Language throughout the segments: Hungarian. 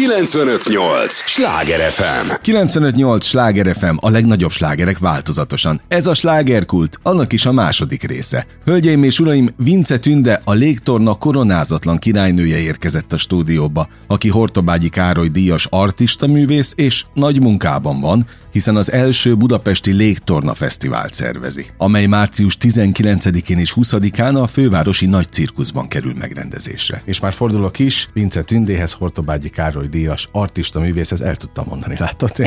958! Sláger FM! 958! Sláger FM, a legnagyobb slágerek változatosan. Ez a slágerkult, annak is a második része. Hölgyeim és uraim, Vince Tünde, a légtorna koronázatlan királynője érkezett a stúdióba, aki Hortobágyi Károly díjas artista művész és nagy munkában van, hiszen az első budapesti Légtorna Fesztivált szervezi, amely március 19-én és 20-án a fővárosi nagy cirkuszban kerül megrendezésre. És már fordulok is, Vince Tündéhez, Hortobágyi Károly díjas artista művészhez el tudtam mondani, látod?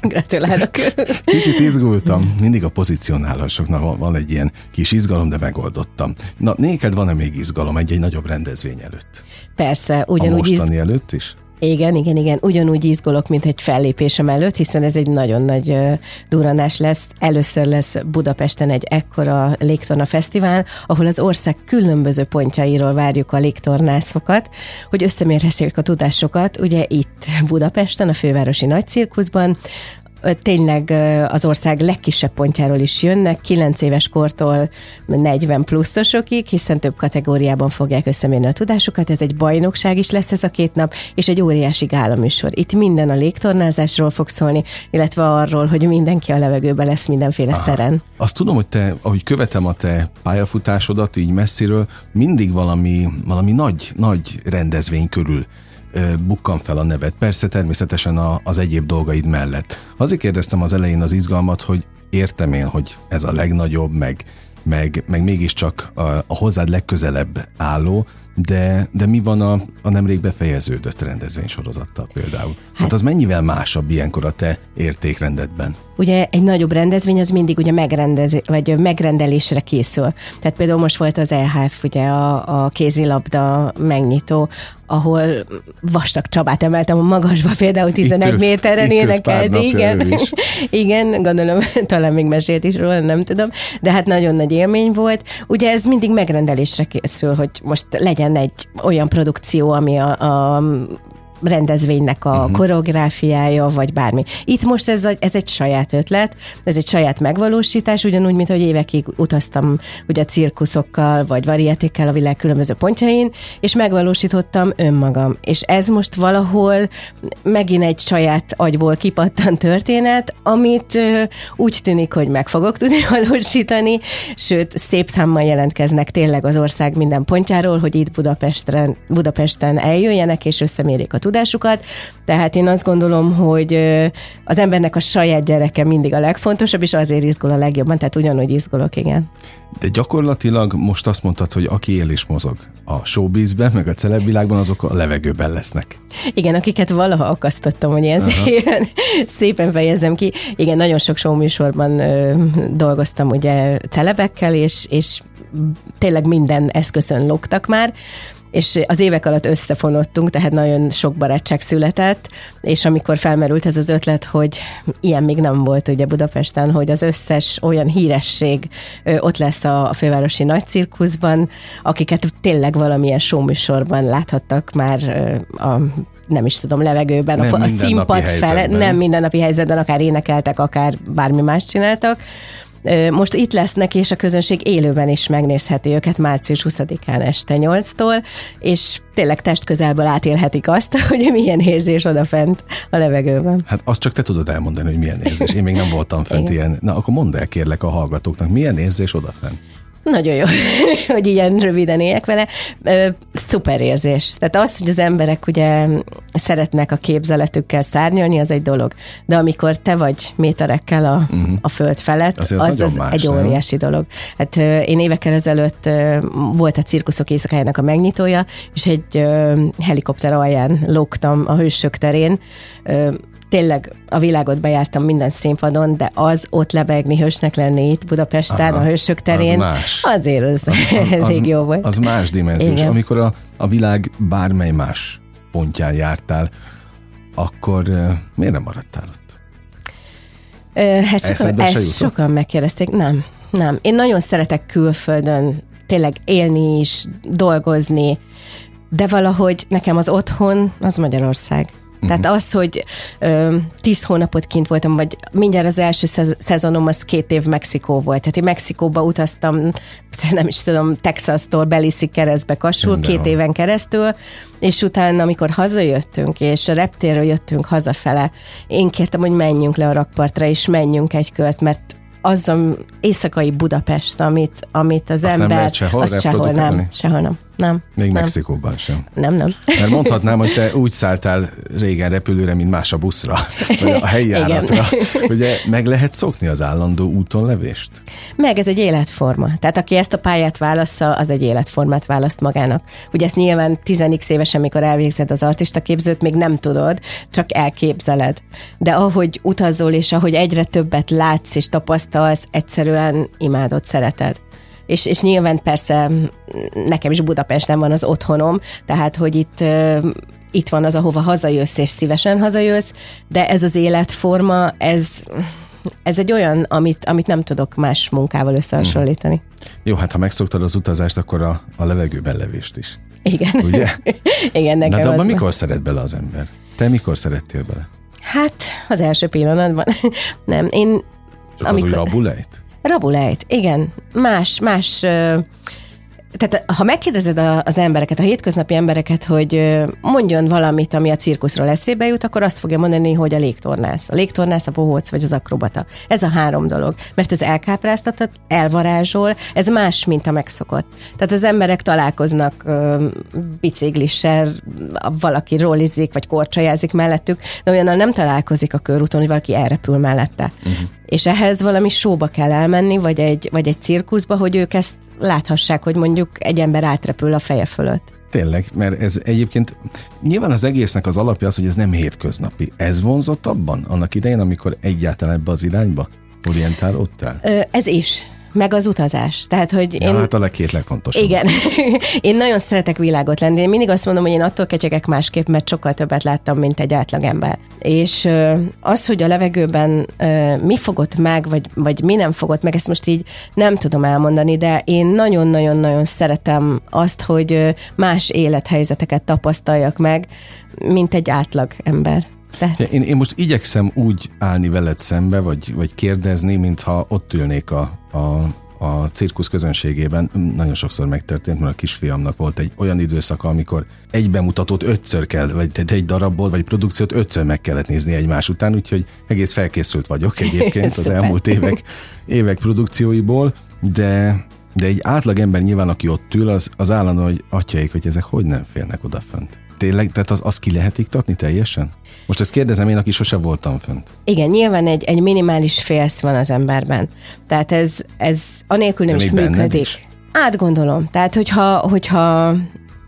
Gratulálok. Kicsit izgultam, mindig a pozicionálásoknak van, van egy ilyen kis izgalom, de megoldottam. Na, néked van-e még izgalom egy-egy nagyobb rendezvény előtt? Persze, ugyanúgy... A mostani iz... előtt is? Igen, igen, igen. Ugyanúgy izgulok, mint egy fellépésem előtt, hiszen ez egy nagyon nagy duranás lesz. Először lesz Budapesten egy ekkora légtorna fesztivál, ahol az ország különböző pontjairól várjuk a légtornászokat, hogy összemérhessék a tudásokat. Ugye itt Budapesten, a fővárosi nagycirkuszban, tényleg az ország legkisebb pontjáról is jönnek, 9 éves kortól 40 pluszosokig, hiszen több kategóriában fogják összemérni a tudásukat. Ez egy bajnokság is lesz ez a két nap, és egy óriási gálaműsor. Itt minden a légtornázásról fog szólni, illetve arról, hogy mindenki a levegőben lesz mindenféle Aha. szeren. Azt tudom, hogy te, ahogy követem a te pályafutásodat így messziről, mindig valami, valami nagy, nagy rendezvény körül bukkan fel a nevet. Persze természetesen a, az egyéb dolgaid mellett. Azért kérdeztem az elején az izgalmat, hogy értem én, hogy ez a legnagyobb, meg, meg, meg mégiscsak a, a hozzád legközelebb álló, de, de mi van a, a nemrég befejeződött rendezvénysorozattal például? Hát, Tehát az mennyivel másabb ilyenkor a te értékrendedben? Ugye egy nagyobb rendezvény az mindig ugye megrendez, vagy megrendelésre készül. Tehát például most volt az EHF, ugye a, a kézilabda megnyitó, ahol vastag Csabát emeltem a magasba, például 11 itt méteren énekelt. Igen. igen, gondolom, talán még mesélt is róla, nem tudom, de hát nagyon nagy élmény volt. Ugye ez mindig megrendelésre készül, hogy most legyen egy olyan produkció, ami a, a rendezvénynek a uh-huh. koreográfiája, vagy bármi. Itt most ez, a, ez egy saját ötlet, ez egy saját megvalósítás, ugyanúgy, mint hogy évekig utaztam ugye cirkuszokkal, vagy varietékkel a világ különböző pontjain, és megvalósítottam önmagam. És ez most valahol megint egy saját agyból kipattan történet, amit úgy tűnik, hogy meg fogok tudni valósítani, sőt, szép számmal jelentkeznek tényleg az ország minden pontjáról, hogy itt Budapesten, Budapesten eljöjjenek, és összemérjék a tudásukat, tehát én azt gondolom, hogy az embernek a saját gyereke mindig a legfontosabb, és azért izgul a legjobban, tehát ugyanúgy izgulok, igen. De gyakorlatilag most azt mondtad, hogy aki él és mozog a showbizben, meg a celebvilágban, azok a levegőben lesznek. Igen, akiket valaha akasztottam, hogy ilyen szépen, szépen fejezem ki. Igen, nagyon sok showműsorban ö, dolgoztam ugye celebekkel, és, és tényleg minden eszközön lógtak már, és az évek alatt összefonottunk, tehát nagyon sok barátság született, és amikor felmerült ez az ötlet, hogy ilyen még nem volt ugye Budapesten, hogy az összes olyan híresség ott lesz a, fővárosi nagycirkuszban, akiket tényleg valamilyen showműsorban láthattak már a nem is tudom, levegőben, nem a, a színpad fele, nem mindennapi helyzetben, akár énekeltek, akár bármi más csináltak, most itt lesznek, és a közönség élőben is megnézheti őket március 20-án este 8-tól, és tényleg test közelből átélhetik azt, hogy milyen érzés odafent a levegőben. Hát azt csak te tudod elmondani, hogy milyen érzés. Én még nem voltam fent ilyen. Na, akkor mondd el kérlek a hallgatóknak, milyen érzés odafent? Nagyon jó, hogy ilyen röviden éljek vele. Szuper érzés. Tehát az, hogy az emberek ugye szeretnek a képzeletükkel szárnyalni, az egy dolog. De amikor te vagy méterekkel a, uh-huh. a föld felett, az, az, az más, egy óriási nem? dolog. Hát én évekkel ezelőtt volt a cirkuszok éjszakájának a megnyitója, és egy helikopter alján lógtam a hősök terén, tényleg a világot bejártam minden színpadon, de az ott lebegni, hősnek lenni itt Budapesten, Aha, a hősök terén, az más. azért az, az, az elég az, jó volt. Az más dimenziós. Igen. Amikor a, a világ bármely más pontján jártál, akkor uh, miért nem maradtál ott? Uh, ezt sokan, ezt sokan megkérdezték. Nem, nem. Én nagyon szeretek külföldön tényleg élni is, dolgozni, de valahogy nekem az otthon az Magyarország. Uh-huh. Tehát az, hogy ö, tíz hónapot kint voltam, vagy mindjárt az első szezonom az két év Mexikó volt. Tehát én Mexikóba utaztam, nem is tudom, Texas-tól Beliszi keresztbe kasul, két éven keresztül, és utána, amikor hazajöttünk, és a reptérről jöttünk hazafele, én kértem, hogy menjünk le a rakpartra, és menjünk egy kört, mert az a éjszakai Budapest, amit, amit az Azt ember... Nem lehet sehol az sehol nem, sehol nem. Nem. Még nem. Mexikóban sem. Nem, nem. Mert mondhatnám, hogy te úgy szálltál régen repülőre, mint más a buszra, vagy a helyi járatra. Ugye meg lehet szokni az állandó úton levést? Meg, ez egy életforma. Tehát aki ezt a pályát válassza, az egy életformát választ magának. Ugye ezt nyilván 10 évesen, mikor elvégzed az artista képzőt, még nem tudod, csak elképzeled. De ahogy utazol, és ahogy egyre többet látsz és tapasztalsz, egyszerűen imádod, szereted és, és nyilván persze nekem is Budapesten van az otthonom, tehát hogy itt itt van az, ahova hazajössz, és szívesen hazajössz, de ez az életforma, ez, ez egy olyan, amit, amit nem tudok más munkával összehasonlítani. Hmm. Jó, hát ha megszoktad az utazást, akkor a, a levegőben levést is. Igen. Ugye? Igen, nekem Na, de abban az mikor van. szeret bele az ember? Te mikor szerettél bele? Hát, az első pillanatban. nem, én... Csak amikor... az úgy rabulejt? Rabulejt, igen. Más, más tehát ha megkérdezed az embereket, a hétköznapi embereket, hogy mondjon valamit, ami a cirkuszról eszébe jut, akkor azt fogja mondani, hogy a légtornász. A légtornász, a bohóc vagy az akrobata. Ez a három dolog. Mert ez elkápráztatott, elvarázsol, ez más, mint a megszokott. Tehát az emberek találkoznak biciklissel, valaki rollizik, vagy korcsajázik mellettük, de olyannal nem találkozik a körúton, hogy valaki elrepül mellette. Uh-huh. És ehhez valami sóba kell elmenni, vagy egy, vagy egy cirkuszba, hogy ők ezt láthassák, hogy mondjuk egy ember átrepül a feje fölött. Tényleg, mert ez egyébként nyilván az egésznek az alapja az, hogy ez nem hétköznapi. Ez vonzott abban, annak idején, amikor egyáltalán ebbe az irányba orientálódtál? Ez is meg az utazás. Tehát, hogy ja, én... hát a legkét legfontosabb. Igen. én nagyon szeretek világot lenni. Én mindig azt mondom, hogy én attól kecsegek másképp, mert sokkal többet láttam, mint egy átlagember. És az, hogy a levegőben mi fogott meg, vagy, vagy mi nem fogott meg, ezt most így nem tudom elmondani, de én nagyon-nagyon-nagyon szeretem azt, hogy más élethelyzeteket tapasztaljak meg, mint egy átlag ember. De. Én, én most igyekszem úgy állni veled szembe, vagy, vagy kérdezni, mintha ott ülnék a, a a cirkusz közönségében nagyon sokszor megtörtént, mert a kisfiamnak volt egy olyan időszaka, amikor egy bemutatót ötször kell, vagy egy darabból, vagy produkciót ötször meg kellett nézni egymás után, úgyhogy egész felkészült vagyok egyébként az elmúlt évek, évek produkcióiból, de de egy átlag ember nyilván, aki ott ül, az, az állandó, hogy atyaik, hogy ezek hogy nem félnek odafönt. Tényleg, tehát az, az ki lehet iktatni teljesen? Most ezt kérdezem én, aki sose voltam fönt. Igen, nyilván egy, egy minimális félsz van az emberben. Tehát ez, ez anélkül nem De is működik. Is? Átgondolom. Tehát, hogyha, hogyha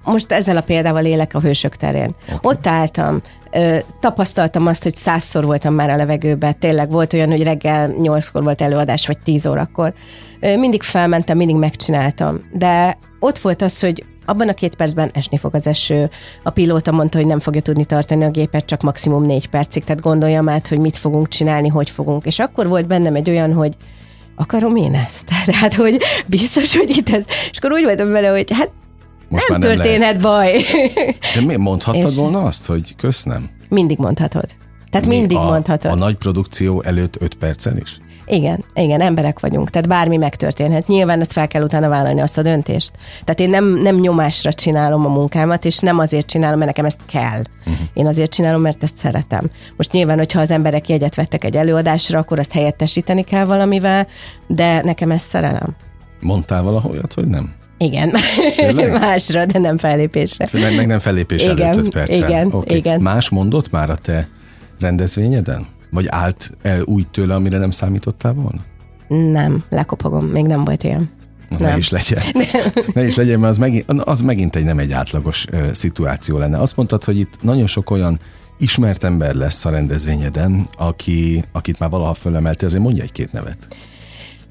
most ezzel a példával élek a hősök terén. Okay. Ott álltam, ö, tapasztaltam azt, hogy százszor voltam már a levegőben, tényleg volt olyan, hogy reggel nyolckor volt előadás, vagy tíz órakor. Ö, mindig felmentem, mindig megcsináltam. De ott volt az, hogy abban a két percben esni fog az eső. A pilóta mondta, hogy nem fogja tudni tartani a gépet csak maximum négy percig, tehát gondoljam át, hogy mit fogunk csinálni, hogy fogunk. És akkor volt bennem egy olyan, hogy akarom én ezt? Tehát, hogy biztos, hogy itt ez. És akkor úgy voltam vele, hogy hát Most nem, nem történhet lehet. baj. De miért mondhattad És volna azt, hogy köszönöm? Mindig mondhatod. Tehát Mi mindig a, mondhatod. A nagy produkció előtt öt percen is? Igen, igen, emberek vagyunk, tehát bármi megtörténhet. Nyilván ezt fel kell utána vállalni azt a döntést. Tehát én nem, nem nyomásra csinálom a munkámat, és nem azért csinálom, mert nekem ezt kell. Uh-huh. Én azért csinálom, mert ezt szeretem. Most nyilván, hogyha az emberek jegyet vettek egy előadásra, akkor azt helyettesíteni kell valamivel, de nekem ez szerelem. Mondtál valahol olyat, hogy nem? Igen, másra, de nem fellépésre. Meg, meg nem fellépés igen, előtt 5 perccel. Igen, okay. igen. Más mondott már a te rendezvényeden? Vagy állt el úgy tőle, amire nem számítottál volna? Nem, lekopogom, még nem volt ilyen. Na, nem. Ne is legyen. ne is legyen, mert az megint, az megint egy nem egy átlagos uh, szituáció lenne. Azt mondtad, hogy itt nagyon sok olyan ismert ember lesz a rendezvényeden, aki, akit már valaha fölemelti, azért mondja egy-két nevet.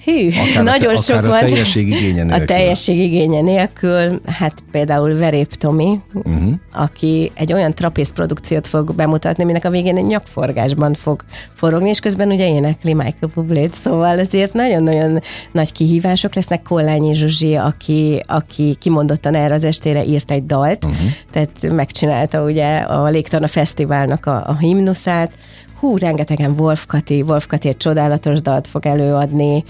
Hű, Akár nagyon a, sok van. a teljesség igénye nélkül. A teljesség igénye nélkül, hát például Verép Tomi, uh-huh. aki egy olyan trapéz produkciót fog bemutatni, aminek a végén egy nyakforgásban fog forogni, és közben ugye énekli Michael Bublé-t, szóval ezért nagyon-nagyon nagy kihívások lesznek. Kollányi Zsuzsi, aki, aki kimondottan erre az estére írt egy dalt, uh-huh. tehát megcsinálta ugye a Légtorna Fesztiválnak a, a himnuszát, hú, rengetegen Wolf Kati, Wolf Kati egy csodálatos dalt fog előadni,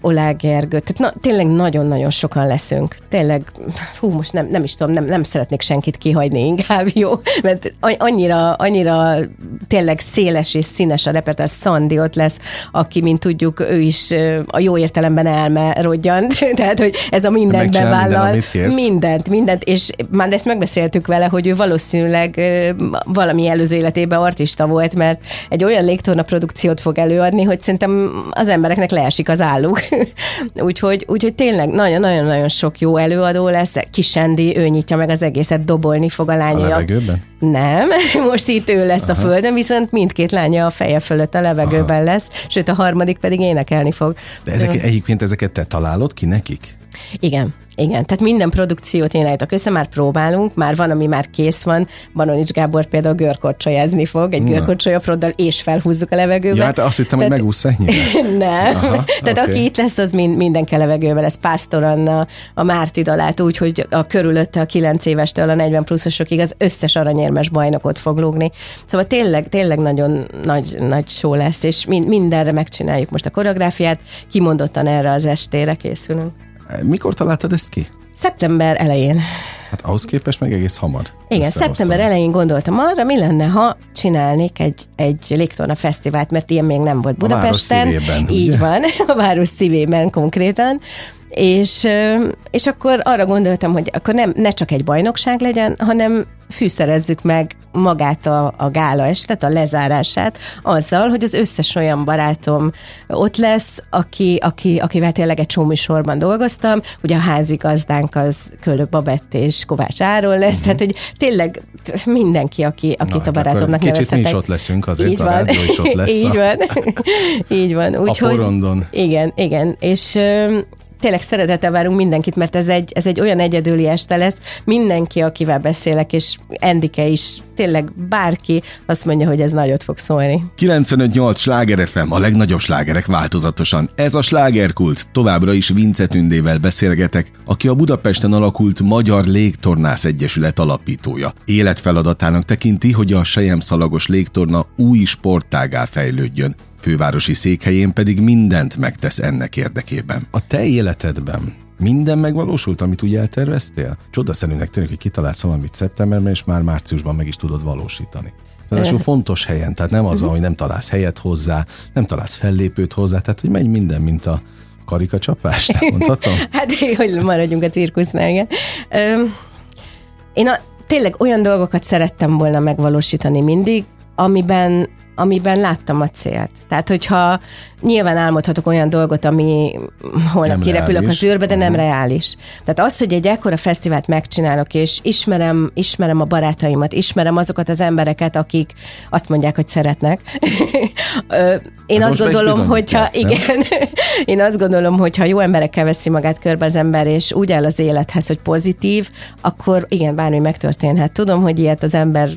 Olá Gergő, tehát na, tényleg nagyon-nagyon sokan leszünk. Tényleg, hú, most nem, nem is tudom, nem, nem szeretnék senkit kihagyni inkább, jó? Mert annyira, annyira tényleg széles és színes a repertoár. Szandi ott lesz, aki, mint tudjuk, ő is a jó értelemben elmerodjant, tehát, hogy ez a mindent minden, bevállal. kérsz. mindent, mindent, és már ezt megbeszéltük vele, hogy ő valószínűleg valami előző életében artista volt, mert egy olyan légtorna produkciót fog előadni, hogy szerintem az embereknek leesik az álluk. úgyhogy, úgyhogy tényleg nagyon-nagyon-nagyon sok jó előadó lesz. Kisendi, ő nyitja meg az egészet, dobolni fog a A lánya. levegőben? Nem, most itt ő lesz Aha. a földön, viszont mindkét lánya a feje fölött a levegőben Aha. lesz, sőt a harmadik pedig énekelni fog. De ezek, egyébként ezeket te találod ki nekik? Igen. Igen, tehát minden produkciót én állítok össze, már próbálunk, már van, ami már kész van. Banonics Gábor például görkorcsolyazni fog, egy görkorcsolyaproddal, és felhúzzuk a levegőbe. Ja, hát azt hittem, hogy megúsz ennyire. Nem. Aha, Tehát oké. aki itt lesz, az mind, mindenki a levegőben lesz. Pásztor Anna, a Márti dalát úgy, hogy a körülötte a 9 évestől a 40 pluszosokig az összes aranyérmes bajnokot fog lógni. Szóval tényleg, tényleg nagyon nagy, nagy show lesz, és mind, mindenre megcsináljuk most a koreográfiát, kimondottan erre az estére készülünk. Mikor találtad ezt ki? Szeptember elején. Hát ahhoz képest meg egész hamar. Igen, szeptember elején gondoltam arra, mi lenne, ha csinálnék egy, egy légtorna fesztivált, mert ilyen még nem volt A város Budapesten. szívében, Így ugye? van, a város szívében konkrétan. És, és akkor arra gondoltam, hogy akkor nem, ne csak egy bajnokság legyen, hanem fűszerezzük meg magát a, a gála estet, a lezárását azzal, hogy az összes olyan barátom ott lesz, aki, aki, akivel tényleg egy csomó sorban dolgoztam. Ugye a házigazdánk az Kölő Babett és Kovács Áron lesz, uh-huh. tehát hogy tényleg mindenki, aki, akit. Na, a hát barátomnak akkor kicsit mi is nevezhetek. ott leszünk, azért Így a van. is ott lesz. Így a- van. Így van. Úgyhogy, porondon. Igen, igen. És tényleg szeretettel várunk mindenkit, mert ez egy, ez egy olyan egyedüli este lesz. Mindenki, akivel beszélek, és Endike is, tényleg bárki azt mondja, hogy ez nagyot fog szólni. 95.8 Sláger FM, a legnagyobb slágerek változatosan. Ez a slágerkult. Továbbra is Vince Tündével beszélgetek, aki a Budapesten alakult Magyar Légtornász Egyesület alapítója. Életfeladatának tekinti, hogy a Sejemszalagos légtorna új sportágá fejlődjön. Fővárosi székhelyén pedig mindent megtesz ennek érdekében. A te életedben minden megvalósult, amit úgy elterveztél? Csodaszerűnek tűnik, hogy kitalálsz valamit szeptemberben, és már márciusban meg is tudod valósítani. Ráadásul fontos helyen, tehát nem az van, hogy nem találsz helyet hozzá, nem találsz fellépőt hozzá, tehát hogy megy minden, mint a karikacsapás, nem mondhatom? Hát, hogy maradjunk a cirkusznál, igen. Ö, én a, tényleg olyan dolgokat szerettem volna megvalósítani mindig, amiben amiben láttam a célt. Tehát, hogyha nyilván álmodhatok olyan dolgot, ami holnap Nem kirepülök reális. az űrbe, de nem Mhm. reális. Tehát az, hogy egy ekkora fesztivált megcsinálok, és ismerem, ismerem a barátaimat, ismerem azokat az embereket, akik azt mondják, hogy szeretnek. Én Hát azt gondolom, hogyha nem? igen, én azt gondolom, hogy ha jó emberekkel veszi magát körbe az ember, és úgy áll az élethez, hogy pozitív, akkor igen, bármi megtörténhet. Tudom, hogy ilyet az ember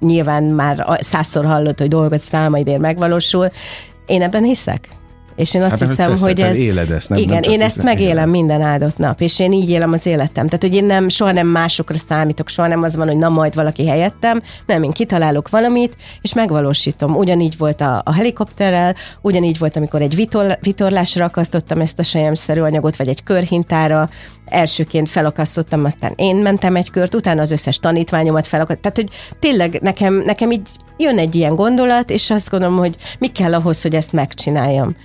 nyilván már százszor hallott, hogy dolgot számaidért megvalósul. Én ebben hiszek. És én azt Hát, hiszem, teszed, hogy ez... éled ezt, nem- igen, nem én ezt megélem igen. minden áldott nap, és én így élem az életem. Tehát, hogy én nem, soha nem másokra számítok, soha nem az van, hogy na majd valaki helyettem, nem, én kitalálok valamit, és megvalósítom. Ugyanígy volt a, a helikopterrel, ugyanígy volt, amikor egy vitor, vitorlásra akasztottam ezt a sejemszerű anyagot, vagy egy körhintára, elsőként felakasztottam, aztán én mentem egy kört, utána az összes tanítványomat felakasztottam. Tehát, hogy tényleg nekem, nekem így jön egy ilyen gondolat, és azt gondolom, hogy mi kell ahhoz, hogy ezt megcsináljam.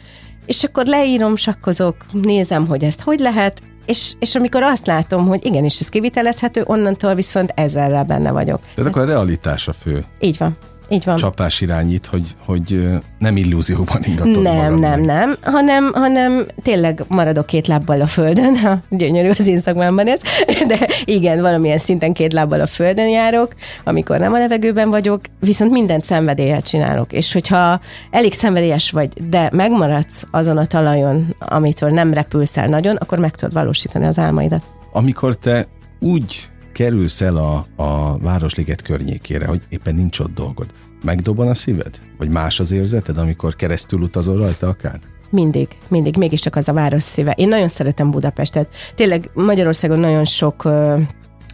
És akkor leírom, sakkozok, nézem, hogy ezt hogy lehet, és, és amikor azt látom, hogy igenis ez kivitelezhető, onnantól viszont ezerrel benne vagyok. Tehát akkor a realitás a fő. Így van. Így van. csapás irányít, hogy, hogy nem illúzióban ingatod Nem, magad nem, nem, hanem, hanem tényleg maradok két lábbal a földön, ha gyönyörű az én szakmámban ez, de igen, valamilyen szinten két lábbal a földön járok, amikor nem a levegőben vagyok, viszont mindent szenvedéllyel csinálok, és hogyha elég szenvedélyes vagy, de megmaradsz azon a talajon, amitől nem repülsz el nagyon, akkor meg tudod valósítani az álmaidat. Amikor te úgy kerülsz el a, a Városliget környékére, hogy éppen nincs ott dolgod, megdobban a szíved? Vagy más az érzeted, amikor keresztül utazol rajta akár? Mindig, mindig, mégiscsak az a város szíve. Én nagyon szeretem Budapestet. Tényleg Magyarországon nagyon sok ö,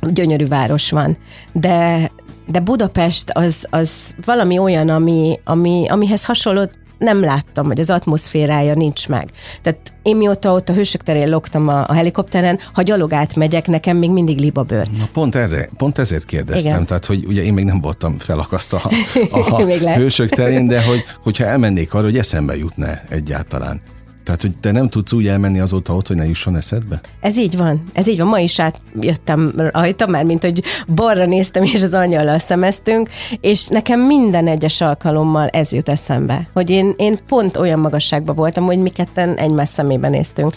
gyönyörű város van, de, de Budapest az, az valami olyan, ami, ami, amihez hasonló nem láttam, hogy az atmoszférája nincs meg. Tehát én mióta ott a Hősök terén loktam a, a helikopteren, ha gyalog átmegyek, nekem még mindig libabőr. Na pont erre, pont ezért kérdeztem, Igen. tehát hogy ugye én még nem voltam felakasztva a, a hősök terén, de hogy, hogyha elmennék arra, hogy eszembe jutna egyáltalán. Tehát, hogy te nem tudsz úgy elmenni azóta ott, hogy ne jusson eszedbe? Ez így van, ez így van. Ma is átjöttem rajta, már mint hogy balra néztem, és az anyjallal szemeztünk, és nekem minden egyes alkalommal ez jut eszembe, hogy én, én pont olyan magasságban voltam, hogy mi ketten egymás szemébe néztünk.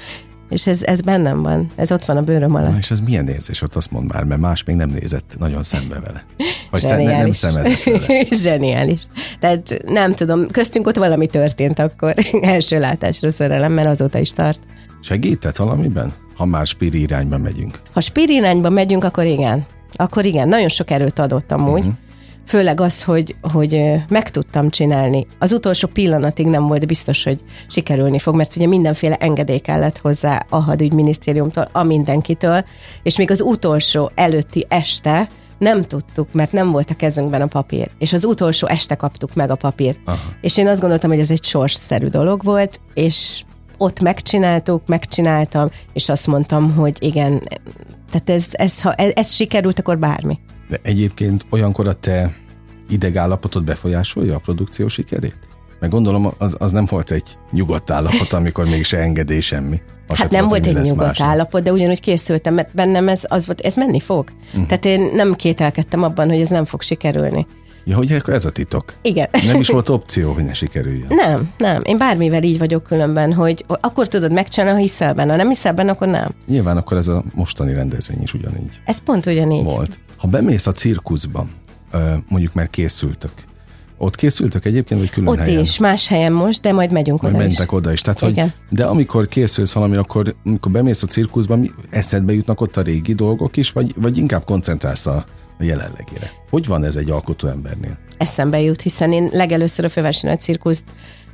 És ez, ez bennem van, ez ott van a bőröm alatt. Na, és ez milyen érzés ott, azt mondd már, mert más még nem nézett nagyon szembe vele. Vagy szem, nem, Zseniális. szemezett vele. Zseniális. Tehát nem tudom, köztünk ott valami történt akkor, első látásra szerelem, mert azóta is tart. Segített valamiben? Ha már spiri irányba megyünk. Ha spír irányba megyünk, akkor igen. Akkor igen, nagyon sok erőt adott amúgy. Uh-huh. Főleg az, hogy, hogy meg tudtam csinálni. Az utolsó pillanatig nem volt biztos, hogy sikerülni fog, mert ugye mindenféle engedély kellett hozzá a hadügyminisztériumtól, a mindenkitől, és még az utolsó előtti este nem tudtuk, mert nem volt a kezünkben a papír. És az utolsó este kaptuk meg a papírt. Aha. És én azt gondoltam, hogy ez egy sorsszerű dolog volt, és ott megcsináltuk, megcsináltam, és azt mondtam, hogy igen, tehát ez, ez, ha ez, ez sikerült, akkor bármi. De egyébként olyankor a te idegállapotod befolyásolja a produkció sikerét? Meg gondolom, az, az nem volt egy nyugodt állapot, amikor mégis engedély semmi. Az se Hát nem volt egy nyugodt másnap. állapot, de ugyanúgy készültem, mert bennem ez az volt, ez menni fog. Uh-huh. Tehát én nem kételkedtem abban, hogy ez nem fog sikerülni. Ja, hogy akkor ez a titok. Igen. Nem is volt opció, hogy ne sikerüljön. Nem, nem. Én bármivel így vagyok különben, hogy akkor tudod megcsinálni, ha hiszel benne. Ha nem hiszel benne, akkor nem. Nyilván akkor ez a mostani rendezvény is ugyanígy Ez pont ugyanígy. volt. Ha bemész a cirkuszba, mondjuk már készültök, ott készültök egyébként, vagy külön Ott helyen? is, más helyen most, de majd megyünk Majd oda mentek is. oda is. Tehát, hogy, de amikor készülsz valami, akkor amikor bemész a cirkuszba, mi eszedbe jutnak ott a régi dolgok is, vagy, vagy inkább koncentrálsz a, a jelenlegére? Hogy van ez egy alkotó embernél? eszembe jut, hiszen én legelőször a Fővárosi Nagy Cirkuszt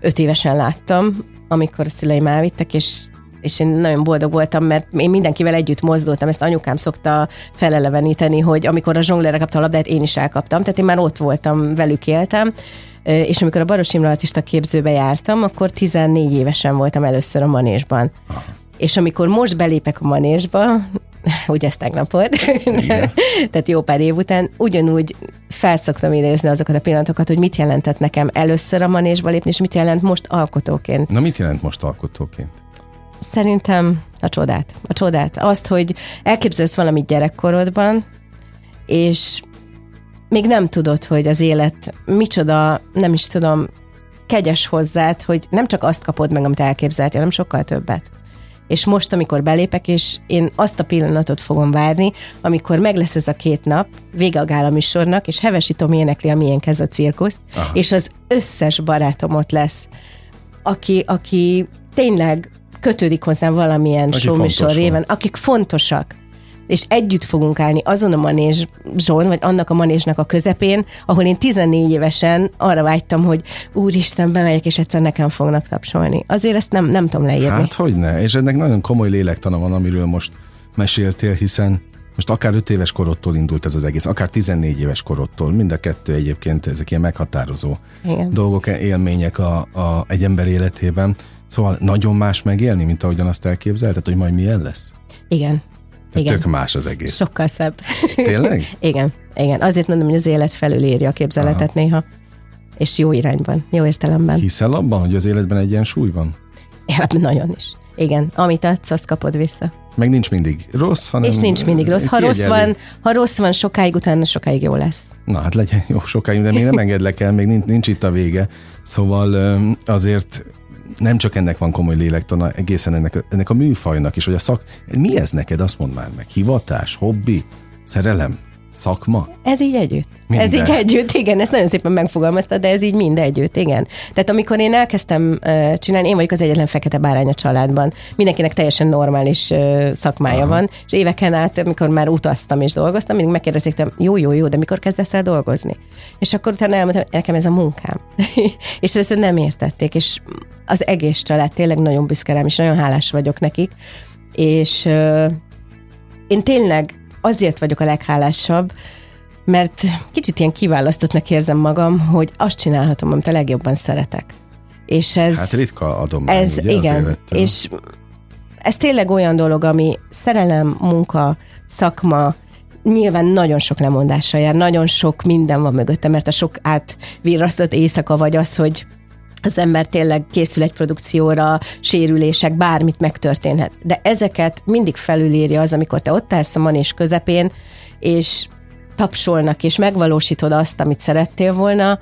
öt évesen láttam, amikor a szüleim elvittek, és és én nagyon boldog voltam, mert én mindenkivel együtt mozdultam, ezt anyukám szokta feleleveníteni, hogy amikor a zsonglőre kapta a labdát, én is elkaptam, tehát én már ott voltam, velük éltem, és amikor a Baros Imre artista képzőbe jártam, akkor 14 évesen voltam először a manésban. És amikor most belépek a manésba, ugye ez tegnap volt, tehát jó pár év után, ugyanúgy felszoktam idézni azokat a pillanatokat, hogy mit jelentett nekem először a manésba lépni, és mit jelent most alkotóként. Na mit jelent most alkotóként? Szerintem a csodát. A csodát. Azt, hogy elképzelsz valamit gyerekkorodban, és még nem tudod, hogy az élet micsoda, nem is tudom, kegyes hozzád, hogy nem csak azt kapod meg, amit elképzeltél, hanem sokkal többet. És most, amikor belépek, és én azt a pillanatot fogom várni, amikor meg lesz ez a két nap, vége a gála műsornak, és Hevesi Tomi énekli a Milyen Kez a cirkuszt, Aha. és az összes barátom ott lesz, aki, aki tényleg kötődik hozzám valamilyen Aki showműsor réven, akik fontosak, és együtt fogunk állni azon a manészson, vagy annak a manésnak a közepén, ahol én 14 évesen arra vágytam, hogy úristen, bemegyek, és egyszer nekem fognak tapsolni. Azért ezt nem, nem tudom leírni. Hát hogy ne? És ennek nagyon komoly lélektana van, amiről most meséltél, hiszen most akár 5 éves korodtól indult ez az egész, akár 14 éves korodtól, mind a kettő egyébként ezek ilyen meghatározó Igen. dolgok, élmények a, a, egy ember életében. Szóval nagyon más megélni, mint ahogyan azt elképzelted, hogy majd milyen lesz? Igen. Tehát Igen. tök más az egész. Sokkal szebb. Tényleg? Igen. Igen. Azért mondom, hogy az élet felülírja a képzeletet Aha. néha. És jó irányban, jó értelemben. Hiszel abban, hogy az életben egy ilyen súly van? Ja, nagyon is. Igen. Amit adsz, azt kapod vissza. Meg nincs mindig rossz, hanem... És nincs mindig rossz. Ha rossz, van, ha rossz van sokáig, utána sokáig jó lesz. Na hát legyen jó sokáig, de még nem engedlek el, még nincs, nincs itt a vége. Szóval azért nem csak ennek van komoly lélektana, egészen ennek, ennek a műfajnak is, hogy a szak... Mi ez neked, azt mondd már meg. Hivatás, hobbi, szerelem? Szakma? Ez így együtt. Minden. Ez így együtt, igen, ezt nagyon szépen megfogalmazta, de ez így mind együtt, igen. Tehát amikor én elkezdtem uh, csinálni, én vagyok az egyetlen fekete bárány a családban. Mindenkinek teljesen normális uh, szakmája Aha. van, és éveken át, amikor már utaztam és dolgoztam, mindig megkérdezték, jó, jó, jó, de mikor kezdesz el dolgozni? És akkor utána elmondtam, nekem ez a munkám. és ezt nem értették, és az egész család tényleg nagyon büszke rám, és nagyon hálás vagyok nekik. És uh, én tényleg azért vagyok a leghálásabb, mert kicsit ilyen kiválasztottnak érzem magam, hogy azt csinálhatom, amit a legjobban szeretek. És ez... Hát ritka adomány, ez, ugye, igen, és ez tényleg olyan dolog, ami szerelem, munka, szakma, nyilván nagyon sok lemondással jár, nagyon sok minden van mögötte, mert a sok átvirrasztott éjszaka vagy az, hogy az ember tényleg készül egy produkcióra, sérülések, bármit megtörténhet. De ezeket mindig felülírja az, amikor te ott állsz a manés közepén, és tapsolnak, és megvalósítod azt, amit szerettél volna,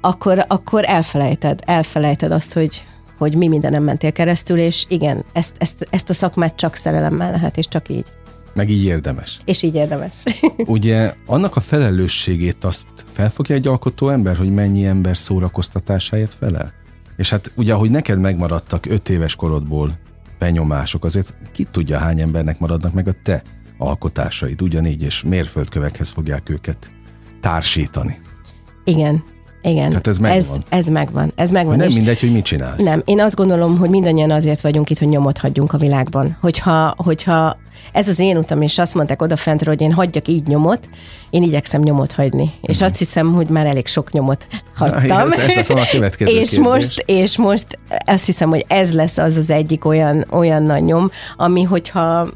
akkor, akkor elfelejted, elfelejted azt, hogy, hogy mi mindenem mentél keresztül, és igen, ezt, ezt, ezt a szakmát csak szerelemmel lehet, és csak így. Meg így érdemes. És így érdemes. Ugye annak a felelősségét azt felfogja egy alkotó ember, hogy mennyi ember szórakoztatásáért felel? És hát ugye, ahogy neked megmaradtak öt éves korodból benyomások, azért ki tudja, hány embernek maradnak meg a te alkotásaid ugyanígy, és mérföldkövekhez fogják őket társítani. Igen, igen. Tehát ez megvan. Ez, ez megvan. Ez megvan. nem mindegy, hogy mit csinálsz. Nem, én azt gondolom, hogy mindannyian azért vagyunk itt, hogy nyomot hagyjunk a világban. Hogyha, hogyha ez az én utam, és azt mondták odafentről, hogy én hagyjak így nyomot, én igyekszem nyomot hagyni. Mm. És mhm. azt hiszem, hogy már elég sok nyomot hagytam. Na, ez, ez a következő és kérdés. most, és most azt hiszem, hogy ez lesz az az egyik olyan, olyan nagy nyom, ami hogyha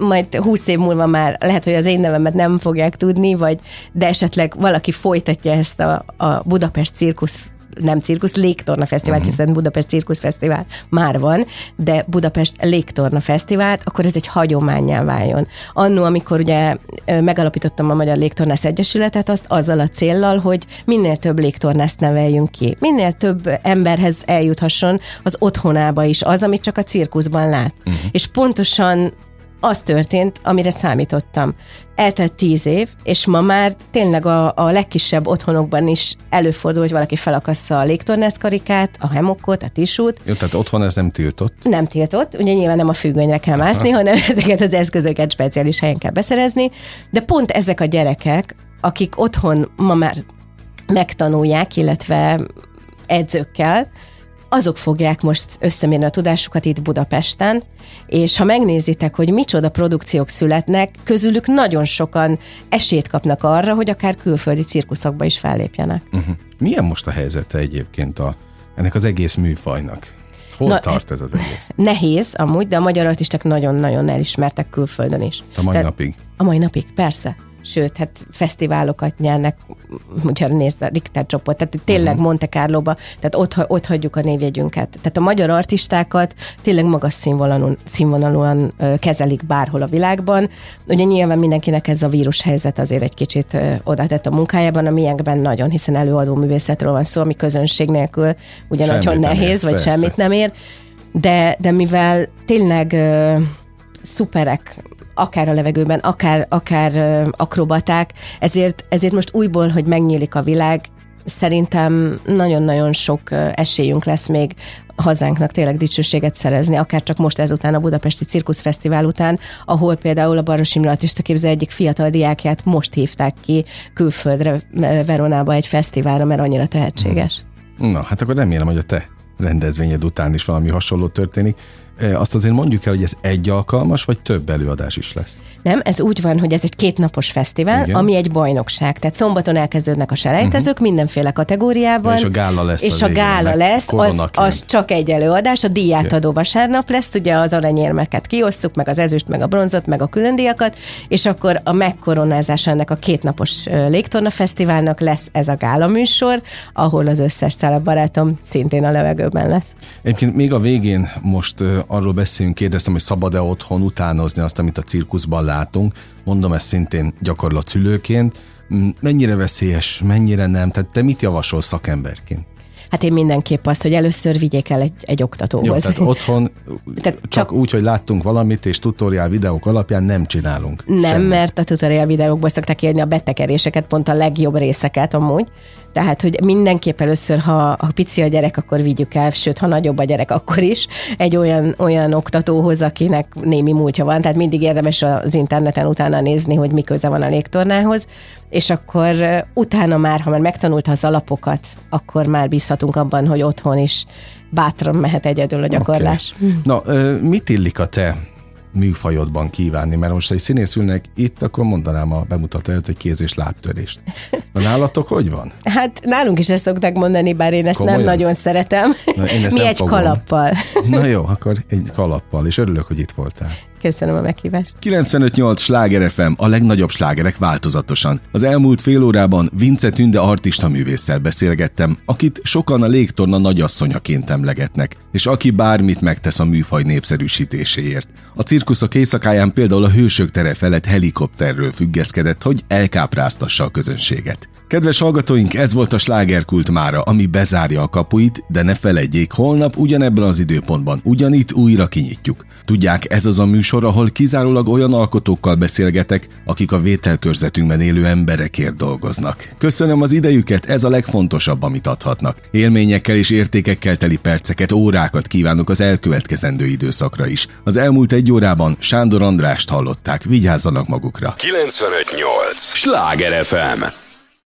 majd húsz év múlva már lehet, hogy az én nevemet nem fogják tudni, vagy de esetleg valaki folytatja ezt a, a Budapest cirkusz nem cirkusz, Légtorna Fesztivál, uh-huh. hiszen Budapest Cirkusz Fesztivál már van, de Budapest Légtorna Fesztivált, akkor ez egy hagyományá váljon. Annó, amikor ugye megalapítottam a Magyar Légtornász Egyesületet, azt azzal a céllal, hogy minél több légtornászt neveljünk ki, minél több emberhez eljuthasson az otthonába is az, amit csak a cirkuszban lát. Uh-huh. És pontosan az történt, amire számítottam. Eltelt tíz év, és ma már tényleg a, a legkisebb otthonokban is előfordul, hogy valaki felakassza a légtornászkarikát, a hemokot, a tisút. Jó, tehát otthon ez nem tiltott? Nem tiltott, ugye nyilván nem a függönyre kell mászni, hanem ezeket az eszközöket speciális helyen kell beszerezni, de pont ezek a gyerekek, akik otthon ma már megtanulják, illetve edzőkkel, azok fogják most összemérni a tudásukat itt Budapesten, és ha megnézitek, hogy micsoda produkciók születnek, közülük nagyon sokan esélyt kapnak arra, hogy akár külföldi cirkuszokba is fellépjenek. Uh-huh. Milyen most a helyzete egyébként a, ennek az egész műfajnak? Hol Na, tart ez az egész? Nehéz amúgy, de a magyar artisták nagyon-nagyon elismertek külföldön is. A mai Tehát, napig? A mai napig, persze sőt, hát fesztiválokat nyernek, hogyha nézd a Richter csoport, tehát tényleg uh-huh. Monte Carlo-ba, tehát ott, ott hagyjuk a névjegyünket. Tehát a magyar artistákat tényleg magas színvonalon, színvonalúan kezelik bárhol a világban. Ugye nyilván mindenkinek ez a vírus helyzet azért egy kicsit oda tett a munkájában, a miénkben nagyon, hiszen előadó művészetről van szó, ami közönség nélkül nagyon nehéz, ér, vagy persze. semmit nem ér. De, de mivel tényleg szuperek akár a levegőben, akár, akár akrobaták, ezért, ezért most újból, hogy megnyílik a világ, szerintem nagyon-nagyon sok esélyünk lesz még hazánknak tényleg dicsőséget szerezni, akár csak most ezután a Budapesti Cirkusz Fesztivál után, ahol például a Baros Imre Artista képző egyik fiatal diákját most hívták ki külföldre, Veronába egy fesztiválra, mert annyira tehetséges. Na, hát akkor remélem, hogy a te rendezvényed után is valami hasonló történik. Azt azért mondjuk el, hogy ez egy alkalmas, vagy több előadás is lesz? Nem, ez úgy van, hogy ez egy kétnapos fesztivál, Igen. ami egy bajnokság. Tehát szombaton elkezdődnek a selejtezők uh-huh. mindenféle kategóriában. Ja, és a gála lesz. És a, a gála lesz, az, az csak egy előadás. A díjátadó vasárnap lesz, ugye az aranyérmeket kiosztuk, meg az ezüst, meg a bronzot, meg a különdíjakat, és akkor a megkoronázása ennek a kétnapos légtorna fesztiválnak lesz ez a gála műsor, ahol az összes barátom szintén a levegőben lesz. Egyébként még a végén most arról beszélünk, kérdeztem, hogy szabad-e otthon utánozni azt, amit a cirkuszban látunk. Mondom ezt szintén gyakorlat szülőként. Mennyire veszélyes, mennyire nem? Tehát te mit javasol szakemberként? Hát én mindenképp azt, hogy először vigyék el egy, egy oktatóhoz. Jó, tehát otthon tehát csak, csak úgy, hogy láttunk valamit, és tutoriál videók alapján nem csinálunk. Nem, semmi. mert a tutoriál videókból szokták írni a betekeréseket, pont a legjobb részeket amúgy. Tehát, hogy mindenképp először, ha a pici a gyerek, akkor vigyük el, sőt, ha nagyobb a gyerek, akkor is egy olyan, olyan oktatóhoz, akinek némi múltja van. Tehát mindig érdemes az interneten utána nézni, hogy mi köze van a légtornához, és akkor utána már, ha már megtanulta az alapokat, akkor már bízhatunk abban, hogy otthon is bátran mehet egyedül a gyakorlás. Okay. Na, mit illik a te műfajodban kívánni, mert most egy színészülnek itt, akkor mondanám a bemutató előtt, hogy kéz- és lábtörést. A nálatok hogy van? Hát nálunk is ezt szokták mondani, bár én ezt Komolyan? nem nagyon szeretem. Na, én ezt Mi nem egy fogom. kalappal. Na jó, akkor egy kalappal, és örülök, hogy itt voltál. Köszönöm a meghívást. 95.8 Sláger FM, a legnagyobb slágerek változatosan. Az elmúlt fél órában Vince Tünde artista művésszel beszélgettem, akit sokan a légtorna nagyasszonyaként emlegetnek, és aki bármit megtesz a műfaj népszerűsítéséért. A cirkuszok éjszakáján például a hősök tere felett helikopterről függeszkedett, hogy elkápráztassa a közönséget. Kedves hallgatóink, ez volt a slágerkult mára, ami bezárja a kapuit, de ne felejtjék, holnap ugyanebben az időpontban ugyanitt újra kinyitjuk. Tudják, ez az a műsor, ahol kizárólag olyan alkotókkal beszélgetek, akik a vételkörzetünkben élő emberekért dolgoznak. Köszönöm az idejüket, ez a legfontosabb, amit adhatnak. Élményekkel és értékekkel teli perceket, órákat kívánok az elkövetkezendő időszakra is. Az elmúlt egy órában Sándor Andrást hallották, vigyázzanak magukra. 958! Sláger FM!